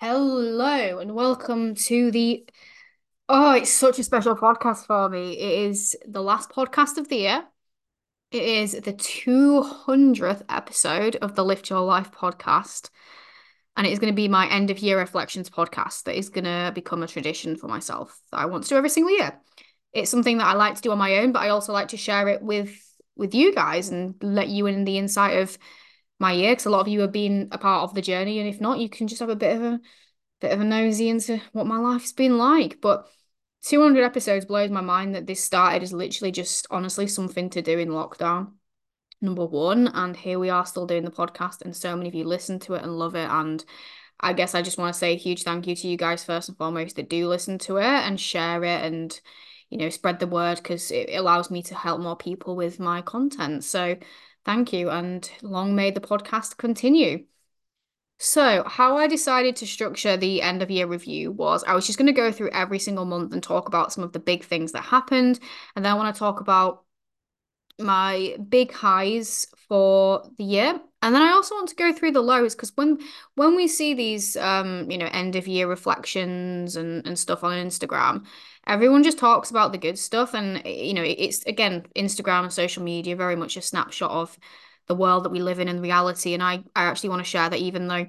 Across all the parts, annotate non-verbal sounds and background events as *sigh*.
Hello and welcome to the Oh, it's such a special podcast for me. It is the last podcast of the year. It is the 200th episode of the Lift Your Life podcast. And it is going to be my end of year reflections podcast that is going to become a tradition for myself that I want to do every single year. It's something that I like to do on my own, but I also like to share it with with you guys and let you in the insight of my year because a lot of you have been a part of the journey and if not you can just have a bit of a bit of a nosy into what my life's been like. But 200 episodes blows my mind that this started as literally just honestly something to do in lockdown. Number one, and here we are still doing the podcast, and so many of you listen to it and love it. And I guess I just want to say a huge thank you to you guys first and foremost that do listen to it and share it and you know spread the word because it allows me to help more people with my content. So thank you, and long may the podcast continue. So, how I decided to structure the end of year review was I was just going to go through every single month and talk about some of the big things that happened. And then I want to talk about my big highs for the year. And then I also want to go through the lows because when when we see these um, you know, end of year reflections and, and stuff on Instagram, everyone just talks about the good stuff. And you know, it's again, Instagram and social media very much a snapshot of the world that we live in and reality. And I, I actually want to share that even though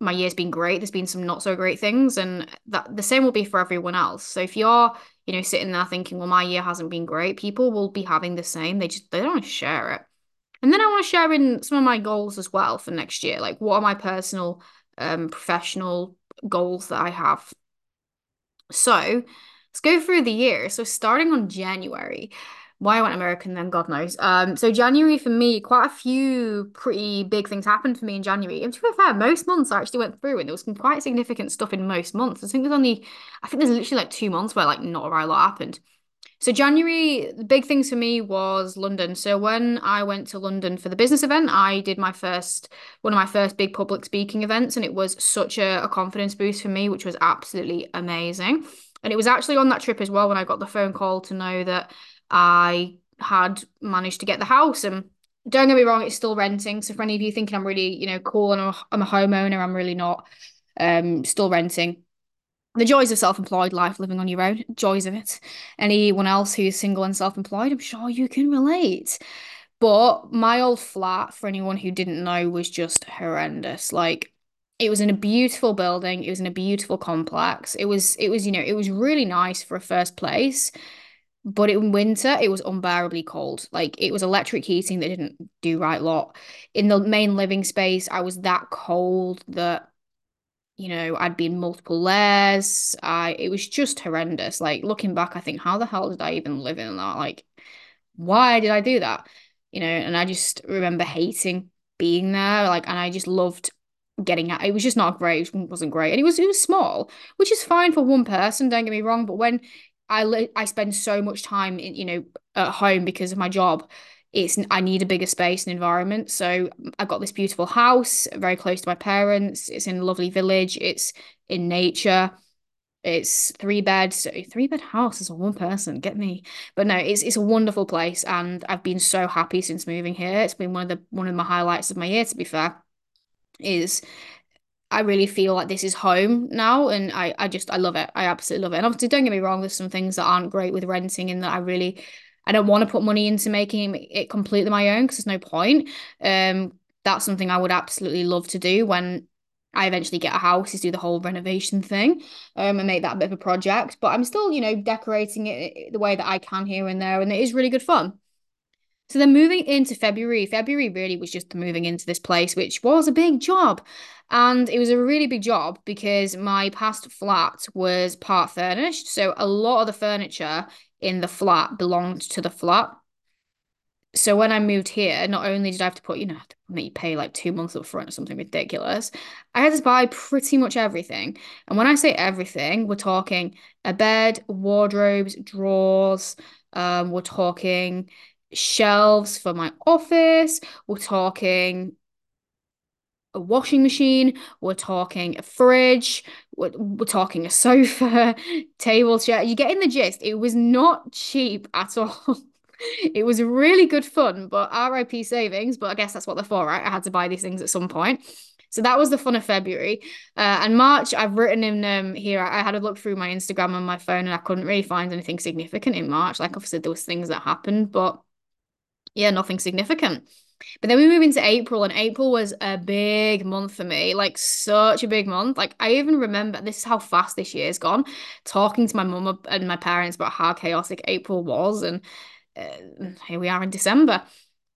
my year's been great, there's been some not so great things, and that the same will be for everyone else. So if you're, you know, sitting there thinking, well, my year hasn't been great, people will be having the same. They just they don't share it. And then I want to share in some of my goals as well for next year. Like what are my personal, um, professional goals that I have. So let's go through the year. So starting on January, why I went American then, God knows. Um, so January for me, quite a few pretty big things happened for me in January. And to be fair, most months I actually went through and there was some quite significant stuff in most months. I think there's only, I think there's literally like two months where like not a lot happened. So January, the big things for me was London. So when I went to London for the business event, I did my first, one of my first big public speaking events, and it was such a, a confidence boost for me, which was absolutely amazing. And it was actually on that trip as well when I got the phone call to know that I had managed to get the house and don't get me wrong, it's still renting. So for any of you thinking I'm really, you know, cool and I'm a homeowner, I'm really not. Um, still renting. The joys of self-employed life, living on your own, joys of it. Anyone else who's single and self-employed, I'm sure you can relate. But my old flat, for anyone who didn't know, was just horrendous. Like it was in a beautiful building, it was in a beautiful complex. It was, it was, you know, it was really nice for a first place. But in winter, it was unbearably cold. Like it was electric heating that didn't do right lot. In the main living space, I was that cold that, you know, I'd be in multiple layers. I it was just horrendous. Like looking back, I think, how the hell did I even live in that? Like, why did I do that? You know, and I just remember hating being there. Like, and I just loved getting out. It was just not great. It wasn't great. And it was it was small, which is fine for one person, don't get me wrong. But when I I spend so much time in, you know, at home because of my job. It's I need a bigger space and environment. So I've got this beautiful house very close to my parents. It's in a lovely village. It's in nature. It's three beds, so three bed house is a one person. Get me, but no, it's it's a wonderful place, and I've been so happy since moving here. It's been one of the one of my highlights of my year. To be fair, is I really feel like this is home now and I, I just I love it. I absolutely love it. And obviously don't get me wrong, there's some things that aren't great with renting in that I really I don't want to put money into making it completely my own because there's no point. Um that's something I would absolutely love to do when I eventually get a house is do the whole renovation thing um and make that a bit of a project. But I'm still, you know, decorating it the way that I can here and there and it is really good fun. So then moving into February, February really was just moving into this place, which was a big job. And it was a really big job because my past flat was part furnished. So a lot of the furniture in the flat belonged to the flat. So when I moved here, not only did I have to put, you know, you pay like two months up front or something ridiculous, I had to buy pretty much everything. And when I say everything, we're talking a bed, wardrobes, drawers, um, we're talking shelves for my office. We're talking a washing machine. We're talking a fridge. We're, we're talking a sofa, *laughs* table chair. You get in the gist. It was not cheap at *laughs* all. it was really good fun, but RIP savings. But I guess that's what they're for, right? I had to buy these things at some point. So that was the fun of February. Uh, and March, I've written in um, here, I, I had a look through my Instagram on my phone and I couldn't really find anything significant in March. Like obviously there was things that happened, but yeah, nothing significant. But then we move into April, and April was a big month for me, like such a big month. Like I even remember this is how fast this year's gone. Talking to my mum and my parents about how chaotic April was, and uh, here we are in December.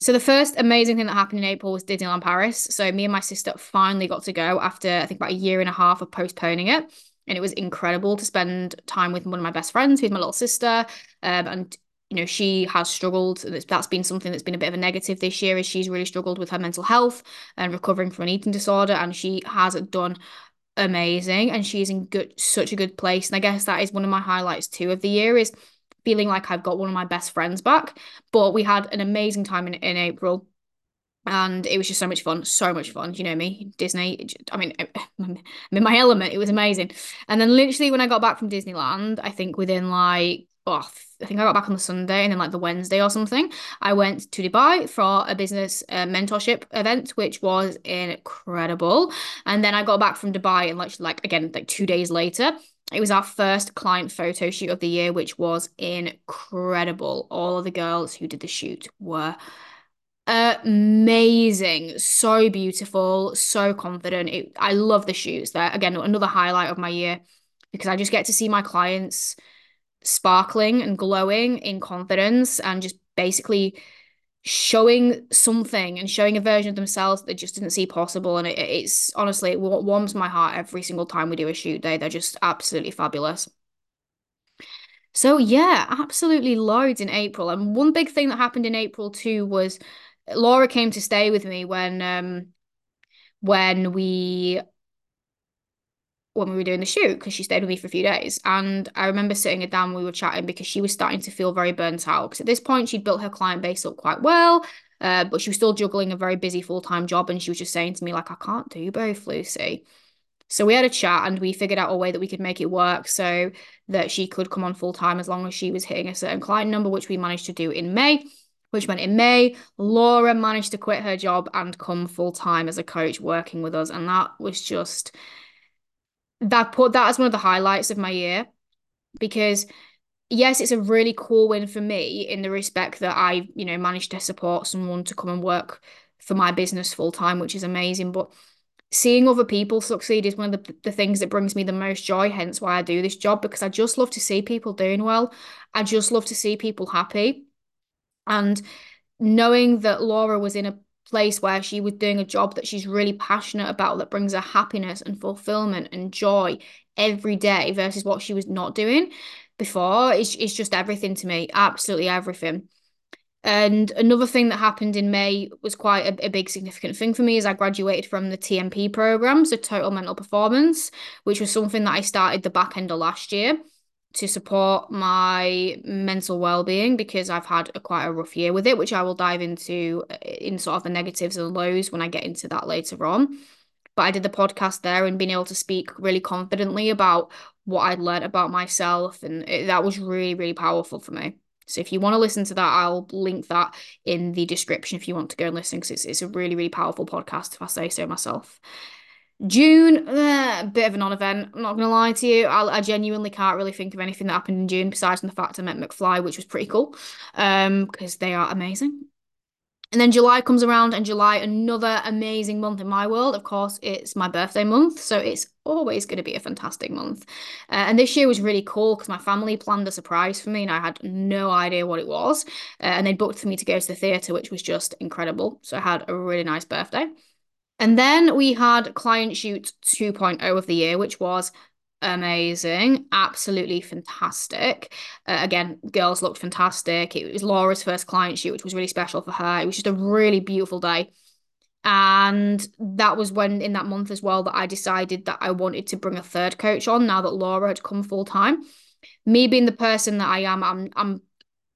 So the first amazing thing that happened in April was Disneyland Paris. So me and my sister finally got to go after I think about a year and a half of postponing it. And it was incredible to spend time with one of my best friends, who's my little sister. Um, and you know, she has struggled. That's been something that's been a bit of a negative this year, is she's really struggled with her mental health and recovering from an eating disorder. And she has done amazing and she's in good such a good place. And I guess that is one of my highlights too of the year is feeling like I've got one of my best friends back. But we had an amazing time in, in April and it was just so much fun so much fun you know me disney i mean *laughs* i'm in my element it was amazing and then literally when i got back from disneyland i think within like oh, I think I got back on the Sunday and then like the Wednesday or something, I went to Dubai for a business uh, mentorship event, which was incredible. And then I got back from Dubai and like, like again, like two days later, it was our first client photo shoot of the year, which was incredible. All of the girls who did the shoot were amazing, so beautiful, so confident. It, I love the shoots. There again, another highlight of my year because I just get to see my clients sparkling and glowing in confidence and just basically showing something and showing a version of themselves that just didn't see possible. And it, it's honestly, it warms my heart every single time we do a shoot day. They're just absolutely fabulous. So yeah, absolutely loads in April. And one big thing that happened in April too was Laura came to stay with me when um when we when we were doing the shoot because she stayed with me for a few days. And I remember sitting her down, we were chatting because she was starting to feel very burnt out. Because at this point, she'd built her client base up quite well, uh, but she was still juggling a very busy full time job. And she was just saying to me, like, I can't do both, Lucy. So we had a chat and we figured out a way that we could make it work so that she could come on full time as long as she was hitting a certain client number, which we managed to do in May. Which meant in May, Laura managed to quit her job and come full time as a coach working with us. And that was just that put that as one of the highlights of my year because yes, it's a really cool win for me in the respect that I, you know, managed to support someone to come and work for my business full time, which is amazing. But seeing other people succeed is one of the, the things that brings me the most joy, hence why I do this job, because I just love to see people doing well. I just love to see people happy. And knowing that Laura was in a place where she was doing a job that she's really passionate about that brings her happiness and fulfillment and joy every day versus what she was not doing before it's, it's just everything to me absolutely everything. And another thing that happened in May was quite a, a, big significant thing for me is I graduated from the TMP program, so Total Mental Performance, which was something that I started the back end of last year to support my mental well-being because I've had a quite a rough year with it, which I will dive into uh, in sort of the negatives and lows when I get into that later on. But I did the podcast there and being able to speak really confidently about what I'd learned about myself, and it, that was really, really powerful for me. So if you want to listen to that, I'll link that in the description if you want to go and listen because it's, it's a really, really powerful podcast, if I say so myself. June, uh, a bit of a non-event. I'm not gonna lie to you. I, I, genuinely can't really think of anything that happened in June besides the fact I met McFly, which was pretty cool, um, because they are amazing. And then July comes around, and July, another amazing month in my world. Of course, it's my birthday month, so it's always going to be a fantastic month. Uh, and this year was really cool because my family planned a surprise for me, and I had no idea what it was. Uh, and they booked for me to go to the theatre, which was just incredible. So I had a really nice birthday. And then we had Client Shoot 2.0 of the year, which was amazing, absolutely fantastic. Uh, again, girls looked fantastic. It was Laura's first client shoot, which was really special for her. It was just a really beautiful day. And that was when, in that month as well, that I decided that I wanted to bring a third coach on now that Laura had come full time. Me being the person that I am, I'm I'm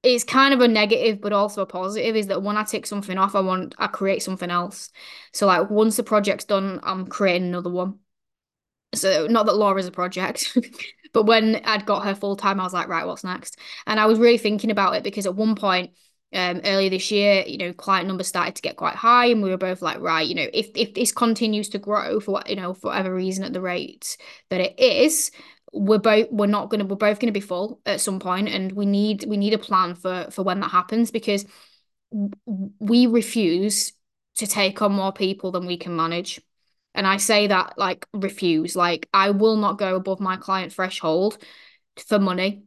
it's kind of a negative but also a positive is that when I take something off, I want I create something else. So like once the project's done, I'm creating another one. So not that Laura's a project, *laughs* but when I'd got her full time, I was like, right, what's next? And I was really thinking about it because at one point um, earlier this year, you know, client numbers started to get quite high, and we were both like, right, you know, if if this continues to grow for what you know for whatever reason at the rate that it is, we're both we're not gonna we're both gonna be full at some point, and we need we need a plan for for when that happens because we refuse to take on more people than we can manage. And I say that like refuse, like I will not go above my client threshold for money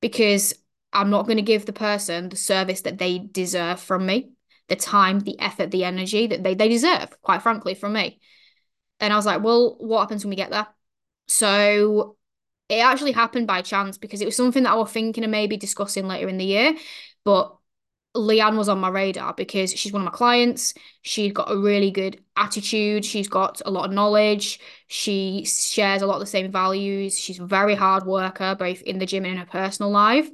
because I'm not going to give the person the service that they deserve from me, the time, the effort, the energy that they, they deserve, quite frankly, from me. And I was like, well, what happens when we get there? So it actually happened by chance because it was something that I was thinking of maybe discussing later in the year. But Leanne was on my radar because she's one of my clients. She's got a really good attitude. She's got a lot of knowledge. She shares a lot of the same values. She's a very hard worker, both in the gym and in her personal life.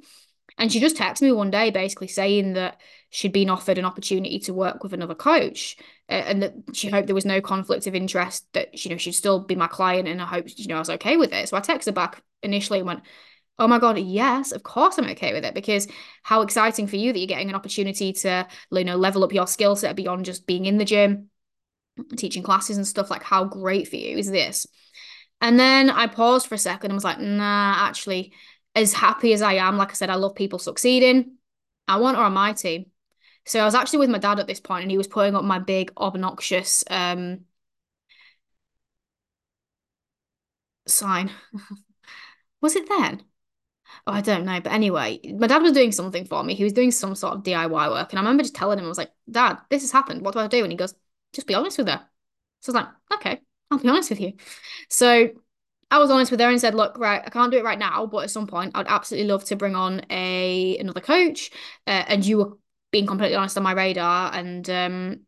And she just texted me one day basically saying that she'd been offered an opportunity to work with another coach and that she hoped there was no conflict of interest, that, you know, she'd still be my client and I hope, you know, I was okay with it. So I texted back initially and went, oh my God, yes, of course I'm okay with it because how exciting for you that you're getting an opportunity to, you know, level up your skill set beyond just being in the gym, teaching classes and stuff. Like, how great for you is this? And then I paused for a second and was like, nah, actually, as happy as I am, like I said, I love people succeeding. I want her on my team. So I was actually with my dad at this point and he was putting up my big obnoxious um sign. *laughs* was it then? Oh, I don't know. But anyway, my dad was doing something for me. He was doing some sort of DIY work. And I remember just telling him, I was like, Dad, this has happened. What do I do? And he goes, just be honest with her. So I was like, okay, I'll be honest with you. So I was honest with her and said, look, right, I can't do it right now, but at some point, I'd absolutely love to bring on a another coach. Uh, and you were being completely honest on my radar. And um,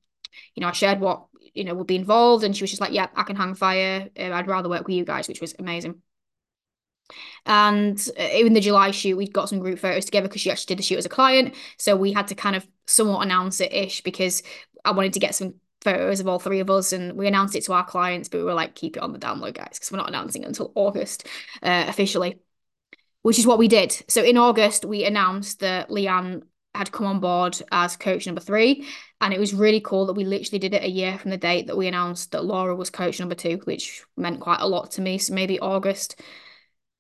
you know, I shared what you know would be involved, and she was just like, yeah, I can hang fire. Uh, I'd rather work with you guys, which was amazing. And uh, in the July shoot, we got some group photos together because she actually did the shoot as a client. So we had to kind of somewhat announce it ish because I wanted to get some photos of all three of us and we announced it to our clients, but we were like, keep it on the download, guys, because we're not announcing it until August uh, officially, which is what we did. So in August, we announced that Leanne had come on board as coach number three. And it was really cool that we literally did it a year from the date that we announced that Laura was coach number two, which meant quite a lot to me. So maybe August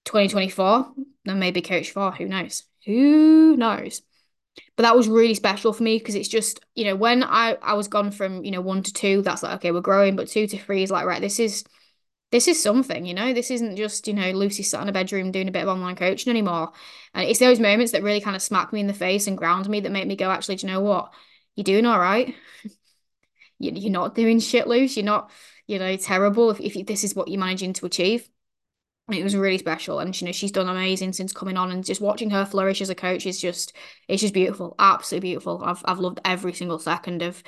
2024, and maybe coach four, who knows? Who knows? but that was really special for me because it's just you know when I I was gone from you know one to two that's like okay we're growing but two to three is like right this is this is something you know? This isn't just you know Lucy sat in a bedroom doing a bit of online coaching anymore. And it's those moments that really kind of smack me in the face and ground me that make me go actually do you know what? You're doing all right. *laughs* You're not doing shit loose you're not you know terrible if, if this is what you're managing to achieve. It was really special. And you know she's done amazing since coming on and just watching her flourish as a coach is just it's just beautiful absolutely beautiful. I've I've loved every single second of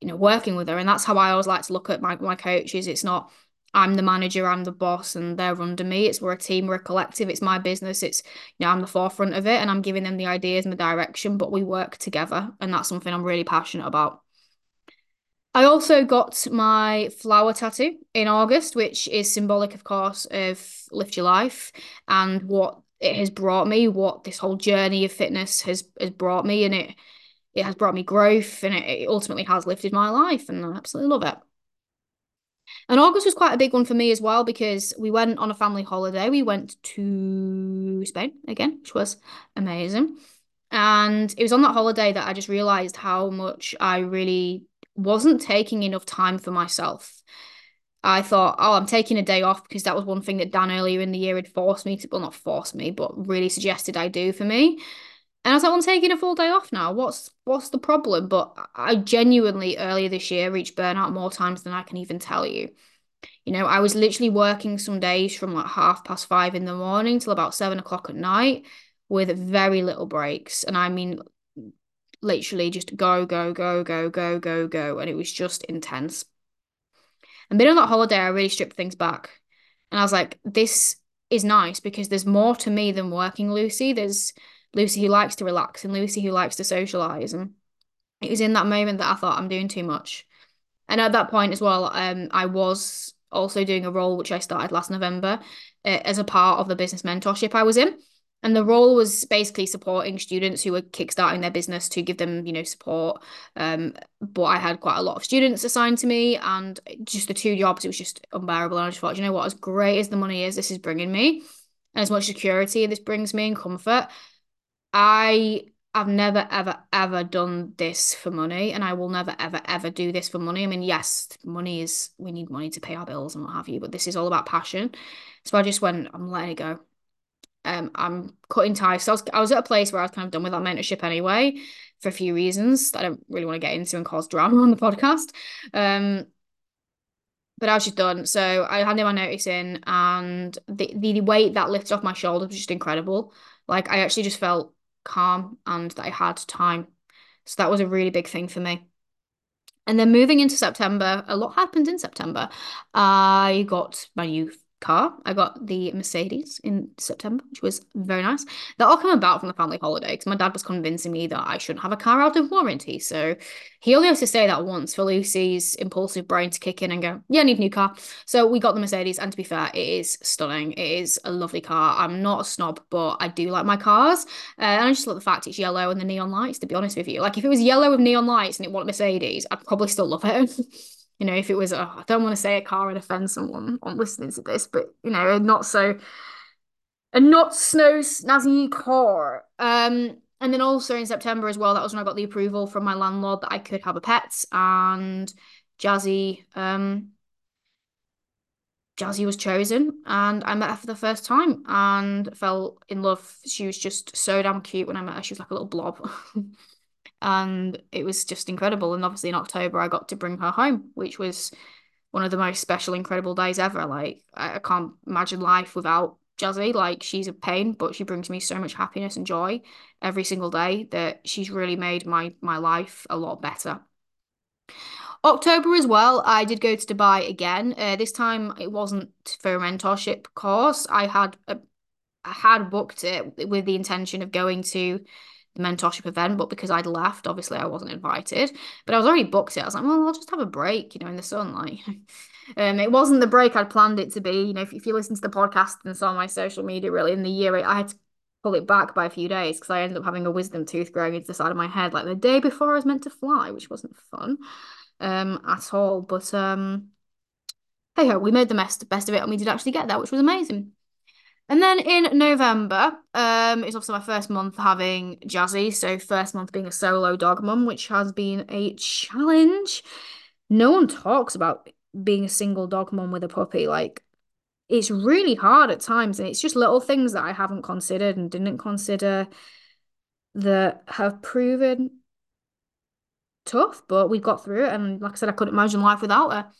you know working with her. And that's how I always like to look at my my coaches. It's not I'm the manager I'm the boss and they're under me. It's we're a team we're a collective. It's my business. It's you know I'm the forefront of it and I'm giving them the ideas and the direction but we work together and that's something I'm really passionate about. I also got my flower tattoo in August, which is symbolic, of course, of Lift Your Life and what it has brought me, what this whole journey of fitness has has brought me, and it it has brought me growth, and it, it ultimately has lifted my life, and I absolutely love it. And August was quite a big one for me as well because we went on a family holiday. We went to Spain again, which was amazing. And it was on that holiday that I just realized how much I really wasn't taking enough time for myself. I thought, oh, I'm taking a day off because that was one thing that Dan earlier in the year had forced me to, well, not forced me, but really suggested I do for me. And I was like, well, I'm taking a full day off now. What's what's the problem? But I genuinely earlier this year reached burnout more times than I can even tell you. You know, I was literally working some days from like half past five in the morning till about seven o'clock at night with very little breaks. And I mean literally just go, go, go, go, go, go, go. And it was just intense. And then on that holiday, I really stripped things back. And I was like, this is nice because there's more to me than working Lucy. There's Lucy who likes to relax and Lucy who likes to socialize. And it was in that moment that I thought I'm doing too much. And at that point as well, um, I was also doing a role which I started last November uh, as a part of the business mentorship I was in. And the role was basically supporting students who were kickstarting their business to give them, you know, support. Um, but I had quite a lot of students assigned to me, and just the two jobs, it was just unbearable. And I just thought, you know what, as great as the money is, this is bringing me, and as much security this brings me and comfort, I I've never ever ever done this for money, and I will never ever ever do this for money. I mean, yes, money is we need money to pay our bills and what have you, but this is all about passion. So I just went, I'm letting it go um, I'm cutting ties. So I was, I was at a place where I was kind of done with that mentorship anyway, for a few reasons that I don't really want to get into and cause drama *laughs* on the podcast. Um, but I was just done. So I handed my notice in, and the, the weight that lifted off my shoulders was just incredible. Like I actually just felt calm and that I had time. So that was a really big thing for me. And then moving into September, a lot happened in September. I got my new car. I got the Mercedes in September, which was very nice. That all came about from the family holiday because my dad was convincing me that I shouldn't have a car out of warranty. So he only has to say that once for Lucy's impulsive brain to kick in and go, yeah, I need a new car. So we got the Mercedes, and to be fair, it is stunning. It is a lovely car. I'm not a snob, but I do like my cars. Uh, and I just love the fact it's yellow and the neon lights, to be honest with you. Like if it was yellow with neon lights and it wasn't Mercedes, I'd probably still love it. *laughs* you know, if it was, oh, I don't want to say a car and offend someone on listening to this, but you know, a not so, a not snow snazzy car. Um, and then also in September as well, that was when I got the approval from my landlord that I could have a pet, and Jazzy, um, Jazzy was chosen, and I met her for the first time and fell in love. She was just so damn cute when I met her. She was like a little blob. *laughs* and it was just incredible. And obviously in October, I got to bring her home, which was one of the most special, incredible days ever. Like I, can't imagine life without Jazzy. Like she's a pain, but she brings me so much happiness and joy every single day that she's really made my my life a lot better. October as well, I did go to Dubai again. Uh, this time it wasn't for a mentorship course. I had a, I had booked it with the intention of going to mentorship event, but because I'd left, obviously I wasn't invited. But I was already booked it. I was like, well, I'll just have a break, you know, in the sun. Like, *laughs* um, it wasn't the break I'd planned it to be. You know, if, if you listen to the podcast and saw my social media really in the year, I had to pull it back by a few days because I ended up having a wisdom tooth growing into the side of my head like the day before I was meant to fly, which wasn't fun um at all. But um hey ho, we made the best best of it and we did actually get there, which was amazing. And then in November, um, it's also my first month having Jazzy. So first month being a solo dog mum, which has been a challenge. No one talks about being a single dog mum with a puppy. Like it's really hard at times, and it's just little things that I haven't considered and didn't consider that have proven tough, but we got through it. And like I said, I couldn't imagine life without her.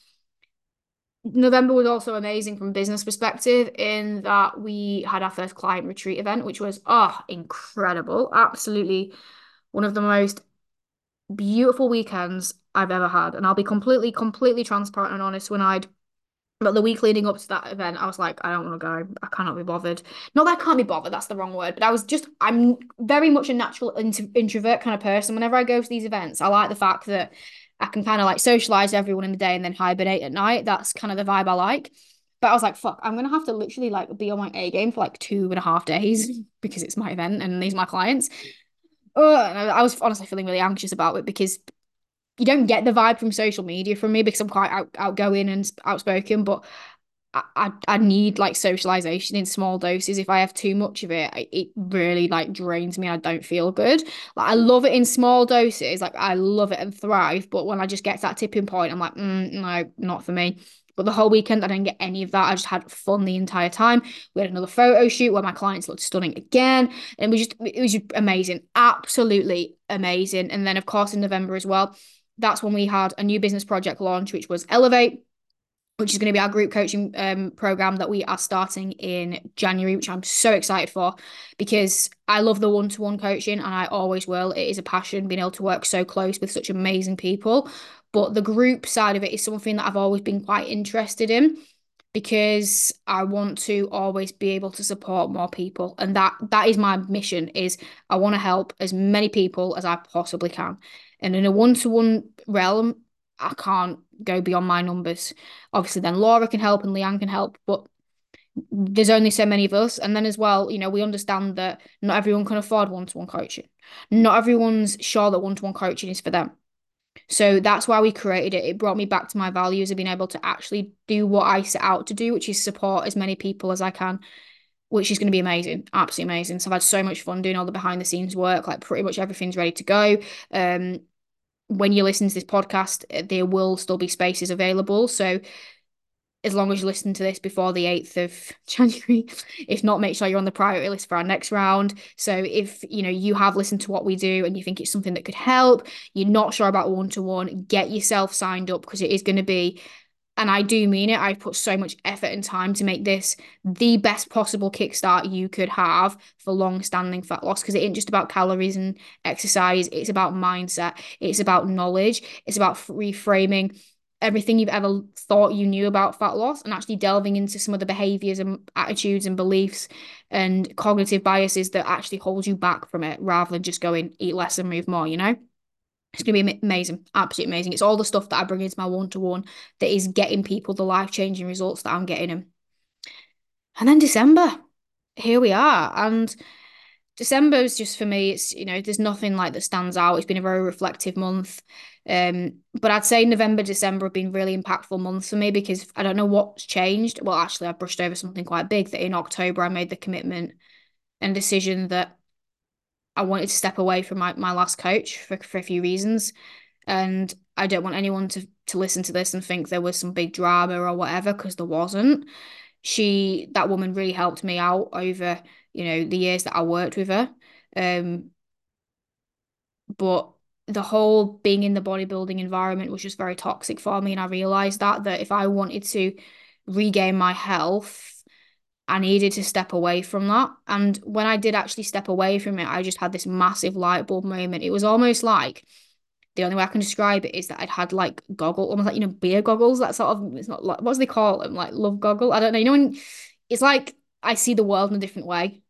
November was also amazing from business perspective in that we had our first client retreat event, which was oh incredible. Absolutely one of the most beautiful weekends I've ever had. And I'll be completely, completely transparent and honest when I'd but the week leading up to that event, I was like, I don't want to go. I cannot be bothered. Not that I can't be bothered, that's the wrong word, but I was just, I'm very much a natural introvert kind of person. Whenever I go to these events, I like the fact that I can kind of like socialize everyone in the day and then hibernate at night. That's kind of the vibe I like. But I was like, fuck, I'm gonna have to literally like be on my A game for like two and a half days *laughs* because it's my event and these are my clients. Oh, I was honestly feeling really anxious about it because you don't get the vibe from social media from me because I'm quite out, outgoing and outspoken, but I, I need like socialization in small doses. If I have too much of it, it really like drains me. I don't feel good. Like I love it in small doses. Like I love it and thrive. But when I just get to that tipping point, I'm like, mm, no, not for me. But the whole weekend, I didn't get any of that. I just had fun the entire time. We had another photo shoot where my clients looked stunning again, and we just it was just amazing, absolutely amazing. And then of course in November as well, that's when we had a new business project launch, which was Elevate which is going to be our group coaching um, program that we are starting in January, which I'm so excited for because I love the one to one coaching and I always will. It is a passion being able to work so close with such amazing people. But the group side of it is something that I've always been quite interested in because I want to always be able to support more people and that that is my mission is I want to help as many people as I possibly can and in a one-to-one realm I can't go beyond my numbers. Obviously, then Laura can help and Leanne can help, but there's only so many of us. And then as well, you know, we understand that not everyone can afford one-to-one coaching. Not everyone's sure that one-to-one coaching is for them. So that's why we created it. It brought me back to my values of being able to actually do what I set out to do, which is support as many people as I can, which is going to be amazing, absolutely amazing. So I've had so much fun doing all the behind the scenes work. Like pretty much everything's ready to go. Um, when you listen to this podcast, there will still be spaces available. So as long as you listen to this before the 8th of *laughs* January. If not, make sure you're on the priority list for our next round. So if you know you have listened to what we do and you think it's something that could help, you're not sure about one-to-one, get yourself signed up because it is going to be and I do mean it. I've put so much effort and time to make this the best possible kickstart you could have for long-standing fat loss because it ain't just about calories and exercise. It's about mindset. It's about knowledge. It's about reframing everything you've ever thought you knew about fat loss and actually delving into some of the behaviors and attitudes and beliefs and cognitive biases that actually hold you back from it rather than just going eat less and move more, you know? It's going to be amazing, absolutely amazing. It's all the stuff that I bring into my one to one that is getting people the life changing results that I'm getting them. And then December, here we are. And December is just for me, it's, you know, there's nothing like that stands out. It's been a very reflective month. Um, but I'd say November, December have been really impactful months for me because I don't know what's changed. Well, actually, I brushed over something quite big that in October I made the commitment and decision that I wanted to step away from my, my last coach for, for a few reasons. And I don't want anyone to, to listen to this and think there was some big drama or whatever, because there wasn't. She, that woman really helped me out over, you know, the years that I worked with her. Um, but the whole being in the bodybuilding environment was just very toxic for me. And I realized that, that if I wanted to regain my health, I needed to step away from that. And when I did actually step away from it, I just had this massive light bulb moment. It was almost like the only way I can describe it is that I'd had like goggle, almost like, you know, beer goggles, that sort of, it's not like, what do they call them? Like love goggle. I don't know. You know, when it's like I see the world in a different way.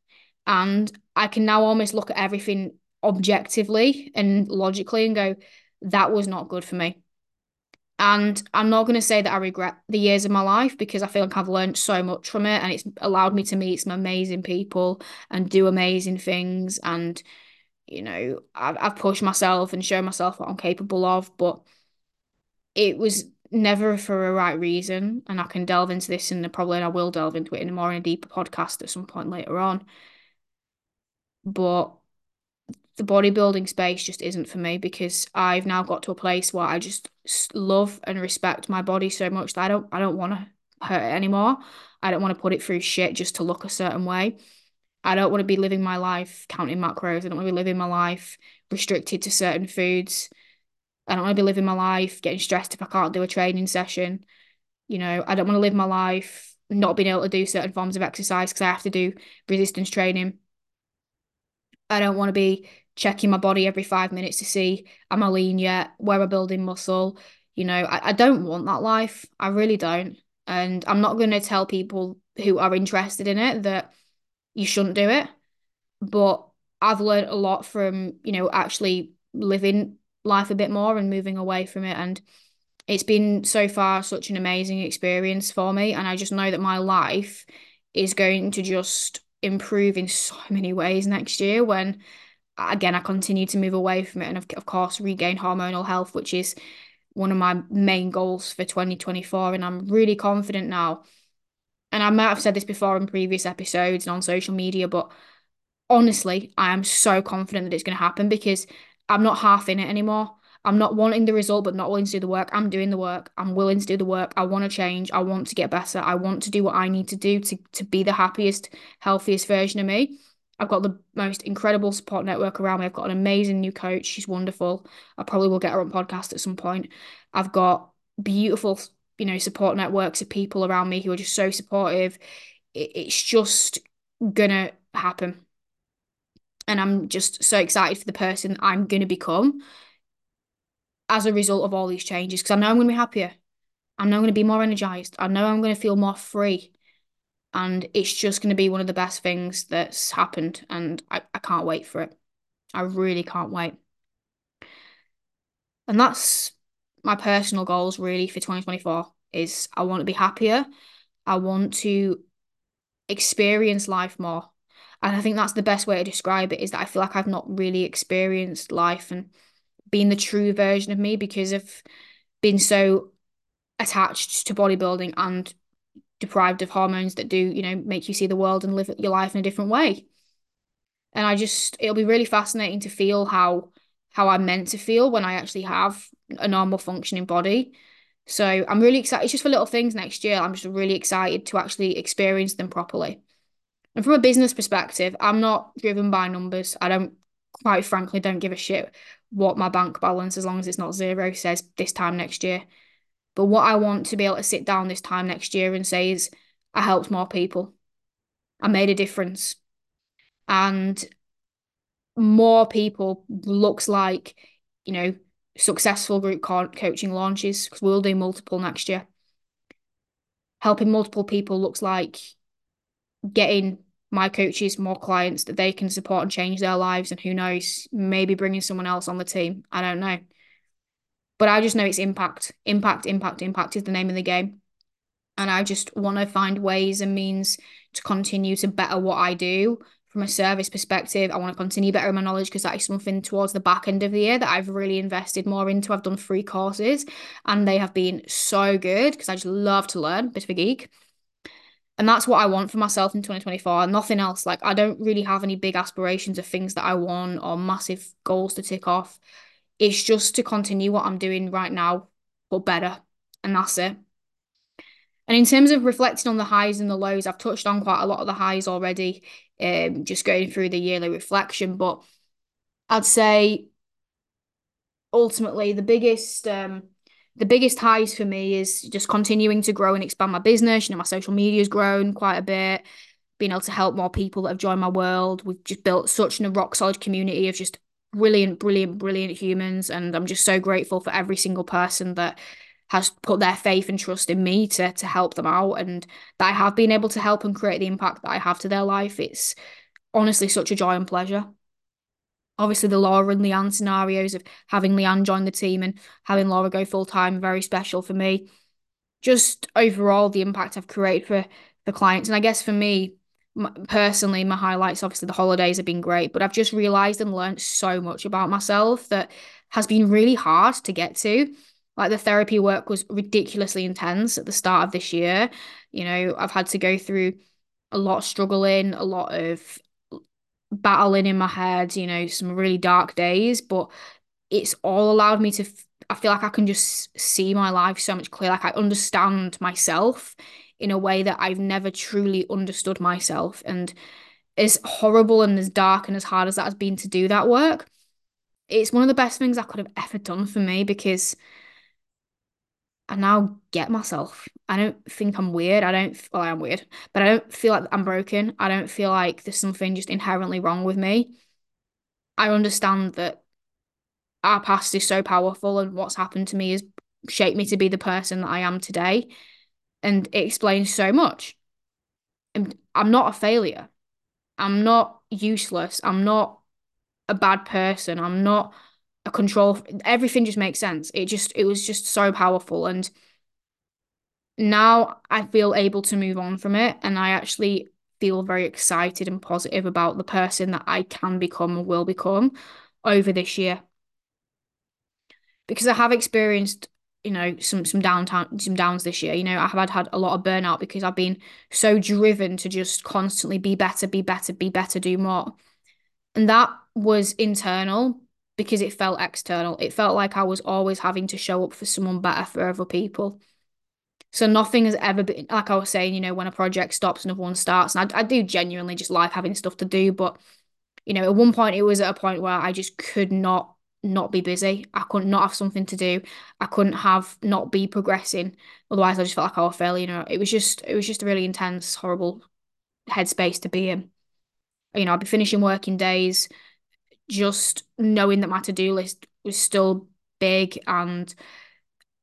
And I can now almost look at everything objectively and logically and go, that was not good for me. And I'm not going to say that I regret the years of my life because I feel like I've learned so much from it and it's allowed me to meet some amazing people and do amazing things. And, you know, I've, I've pushed myself and shown myself what I'm capable of, but it was never for a right reason. And I can delve into this and probably I will delve into it in a more in a deeper podcast at some point later on. But the bodybuilding space just isn't for me because I've now got to a place where I just love and respect my body so much that I don't I don't want to hurt it anymore. I don't want to put it through shit just to look a certain way. I don't want to be living my life counting macros. I don't want to be living my life restricted to certain foods. I don't want to be living my life getting stressed if I can't do a training session. You know, I don't want to live my life not being able to do certain forms of exercise because I have to do resistance training. I don't want to be checking my body every five minutes to see am I lean yet, where I'm building muscle. You know, I, I don't want that life. I really don't. And I'm not going to tell people who are interested in it that you shouldn't do it. But I've learned a lot from, you know, actually living life a bit more and moving away from it. And it's been so far such an amazing experience for me. And I just know that my life is going to just improve in so many ways next year when again, I continue to move away from it and, of, course, regain hormonal health, which is one of my main goals for 2024. And I'm really confident now. And I might have said this before in previous episodes and on social media, but honestly, I am so confident that it's going to happen because I'm not half in it anymore. I'm not wanting the result, but not willing to do the work. I'm doing the work. I'm willing to do the work. I want to change. I want to get better. I want to do what I need to do to, to be the happiest, healthiest version of me. I've got the most incredible support network around me. I've got an amazing new coach. She's wonderful. I probably will get her on podcast at some point. I've got beautiful, you know, support networks of people around me who are just so supportive. It's just gonna happen. And I'm just so excited for the person I'm gonna become as a result of all these changes because I know I'm gonna be happier. I know I'm gonna be more energized. I know I'm gonna feel more free and it's just going to be one of the best things that's happened and I, I can't wait for it i really can't wait and that's my personal goals really for 2024 is i want to be happier i want to experience life more. And I think that's the best way to describe it is that I feel like I've not really experienced life and been the true version of me because of being so attached to bodybuilding and deprived of hormones that do, you know, make you see the world and live your life in a different way. And I just it'll be really fascinating to feel how how I'm meant to feel when I actually have a normal functioning body. So I'm really excited. It's just for little things next year. I'm just really excited to actually experience them properly. And from a business perspective, I'm not driven by numbers. I don't, quite frankly, don't give a shit what my bank balance, as long as it's not zero, says this time next year. But what I want to be able to sit down this time next year and say is, I helped more people. I made a difference. And more people looks like, you know, successful group co coaching launches, because we'll do multiple next year. Helping multiple people looks like getting my coaches more clients that they can support and change their lives. And who knows, maybe bringing someone else on the team. I don't know. But I just know it's impact, impact, impact, impact is the name of the game. And I just want to find ways and means to continue to better what I do from a service perspective. I want to continue bettering my knowledge because that is something towards the back end of the year that I've really invested more into. I've done free courses and they have been so good because I just love to learn, bit of a geek. And that's what I want for myself in 2024. Nothing else. Like I don't really have any big aspirations of things that I want or massive goals to tick off. It's just to continue what I'm doing right now, but better. And that's it. And in terms of reflecting on the highs and the lows, I've touched on quite a lot of the highs already, um, just going through the yearly reflection. But I'd say ultimately the biggest um the biggest highs for me is just continuing to grow and expand my business. You know, my social media has grown quite a bit, being able to help more people that have joined my world. We've just built such a rock solid community of just brilliant, brilliant, brilliant humans. And I'm just so grateful for every single person that has put their faith and trust in me to to help them out and that I have been able to help and create the impact that I have to their life. It's honestly such a joy and pleasure obviously the Laura and Leanne scenarios of having Leanne join the team and having Laura go full time, very special for me. Just overall, the impact I've created for the clients. And I guess for me, personally, my highlights obviously the holidays have been great, but I've just realized and learned so much about myself that has been really hard to get to. Like the therapy work was ridiculously intense at the start of this year. You know, I've had to go through a lot of struggling, a lot of battling in my head, you know, some really dark days, but it's all allowed me to. I feel like I can just see my life so much clearer. Like I understand myself in a way that I've never truly understood myself. And as horrible and as dark and as hard as that has been to do that work, it's one of the best things I could have ever done for me because I now get myself. I don't think I'm weird. I don't, well, I am weird, but I don't feel like I'm broken. I don't feel like there's something just inherently wrong with me. I understand that our past is so powerful and what's happened to me has shaped me to be the person that I am today. And it explains so much. And I'm not a failure. I'm not useless. I'm not a bad person. I'm not a control everything just makes sense. It just it was just so powerful. And now I feel able to move on from it. And I actually feel very excited and positive about the person that I can become and will become over this year. Because I have experienced you know some some downtime some downs this year. You know I have had had a lot of burnout because I've been so driven to just constantly be better be better be better do more. And that was internal because it felt external. It felt like I was always having to show up for someone better for other people. So nothing has ever been like I was saying, you know, when a project stops, another one starts. And I, I do genuinely just like having stuff to do. But, you know, at one point it was at a point where I just could not not be busy. I couldn't not have something to do. I couldn't have not be progressing. Otherwise I just felt like I was failing. You know, it was just it was just a really intense, horrible headspace to be in. You know, I'd be finishing working days, just knowing that my to-do list was still big and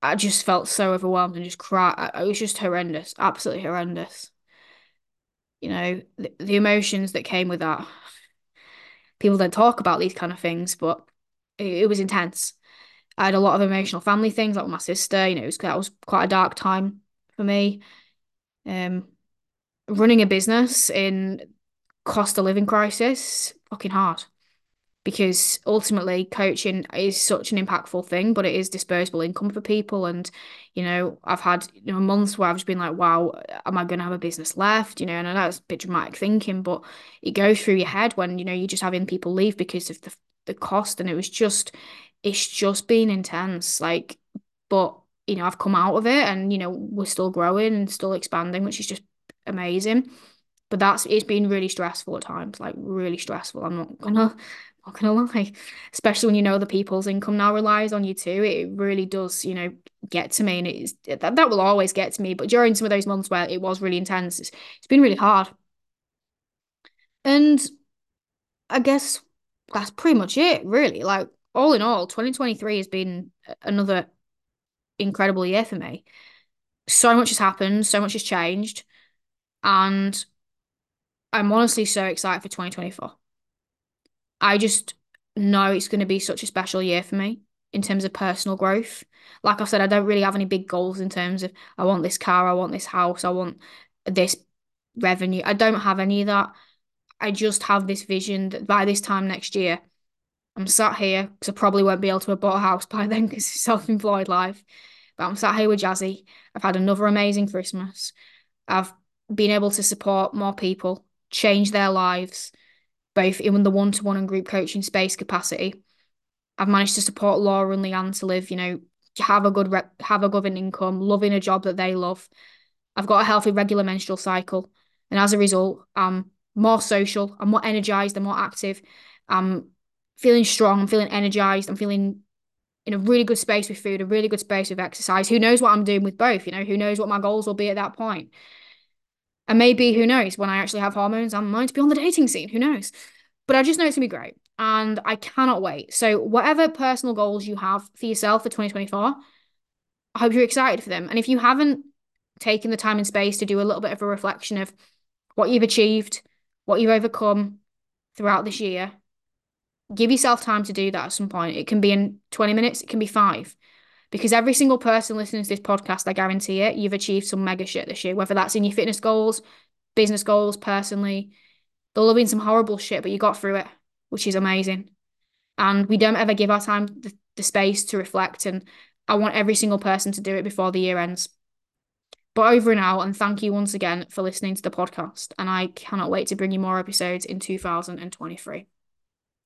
I just felt so overwhelmed and just cried. It was just horrendous, absolutely horrendous. You know, the, the emotions that came with that. People don't talk about these kind of things, but it, it was intense. I had a lot of emotional family things, like with my sister. You know, it was that was quite a dark time for me. Um, running a business in cost of living crisis, fucking hard because ultimately coaching is such an impactful thing, but it is disposable income for people. And, you know, I've had, you know, months where I've just been like, wow, am I going to have a business left? You know, and I know a bit dramatic thinking, but it goes through your head when, you know, you're just having people leave because of the, the cost. And it was just, it's just been intense. Like, but, you know, I've come out of it and, you know, we're still growing and still expanding, which is just amazing. But that's, it's been really stressful at times, like really stressful. I'm not gonna not gonna lie, especially when you know the people's income now relies on you too. It really does, you know, get to me, and it's that that will always get to me. But during some of those months where it was really intense, it's, it's been really hard. And I guess that's pretty much it, really. Like all in all, 2023 has been another incredible year for me. So much has happened, so much has changed, and I'm honestly so excited for 2024. I just know it's going to be such a special year for me in terms of personal growth. Like I said, I don't really have any big goals in terms of I want this car, I want this house, I want this revenue. I don't have any of that. I just have this vision that by this time next year, I'm sat here because I probably won't be able to have bought a house by *laughs* then because it's self-employed life. But I'm sat here with Jazzy. I've had another amazing Christmas. I've been able to support more people, change their lives, both in the one to one and group coaching space capacity. I've managed to support Laura and Leanne to live, you know, have a good rep, have a good income, loving a job that they love. I've got a healthy, regular menstrual cycle, and as a result, I'm more social, I'm more energized, I'm more active, I'm feeling strong, I'm feeling energized, I'm feeling in a really good space with food, a really good space with exercise. Who knows what I'm doing with both? You know, who knows what my goals will be at that point? And maybe, who knows, when I actually have hormones, going to be on the dating scene. Who knows? But I just know it's going to be great. And I cannot wait. So, whatever personal goals you have for yourself for 2024, I hope you're excited for them. And if you haven't taken the time and space to do a little bit of a reflection of what you've achieved, what you've overcome throughout this year, give yourself time to do that at some point. It can be in 20 minutes, it can be five because every single person listening to this podcast, I guarantee it, you've achieved some mega shit this year, whether that's in your fitness goals, business goals, personally. There'll have been some horrible shit, but you got through it, which is amazing. And we don't ever give our time the, the space to reflect. And I want every single person to do it before the year ends. But over and out, and thank you once again for listening to the podcast. And I cannot wait to bring you more episodes in 2023.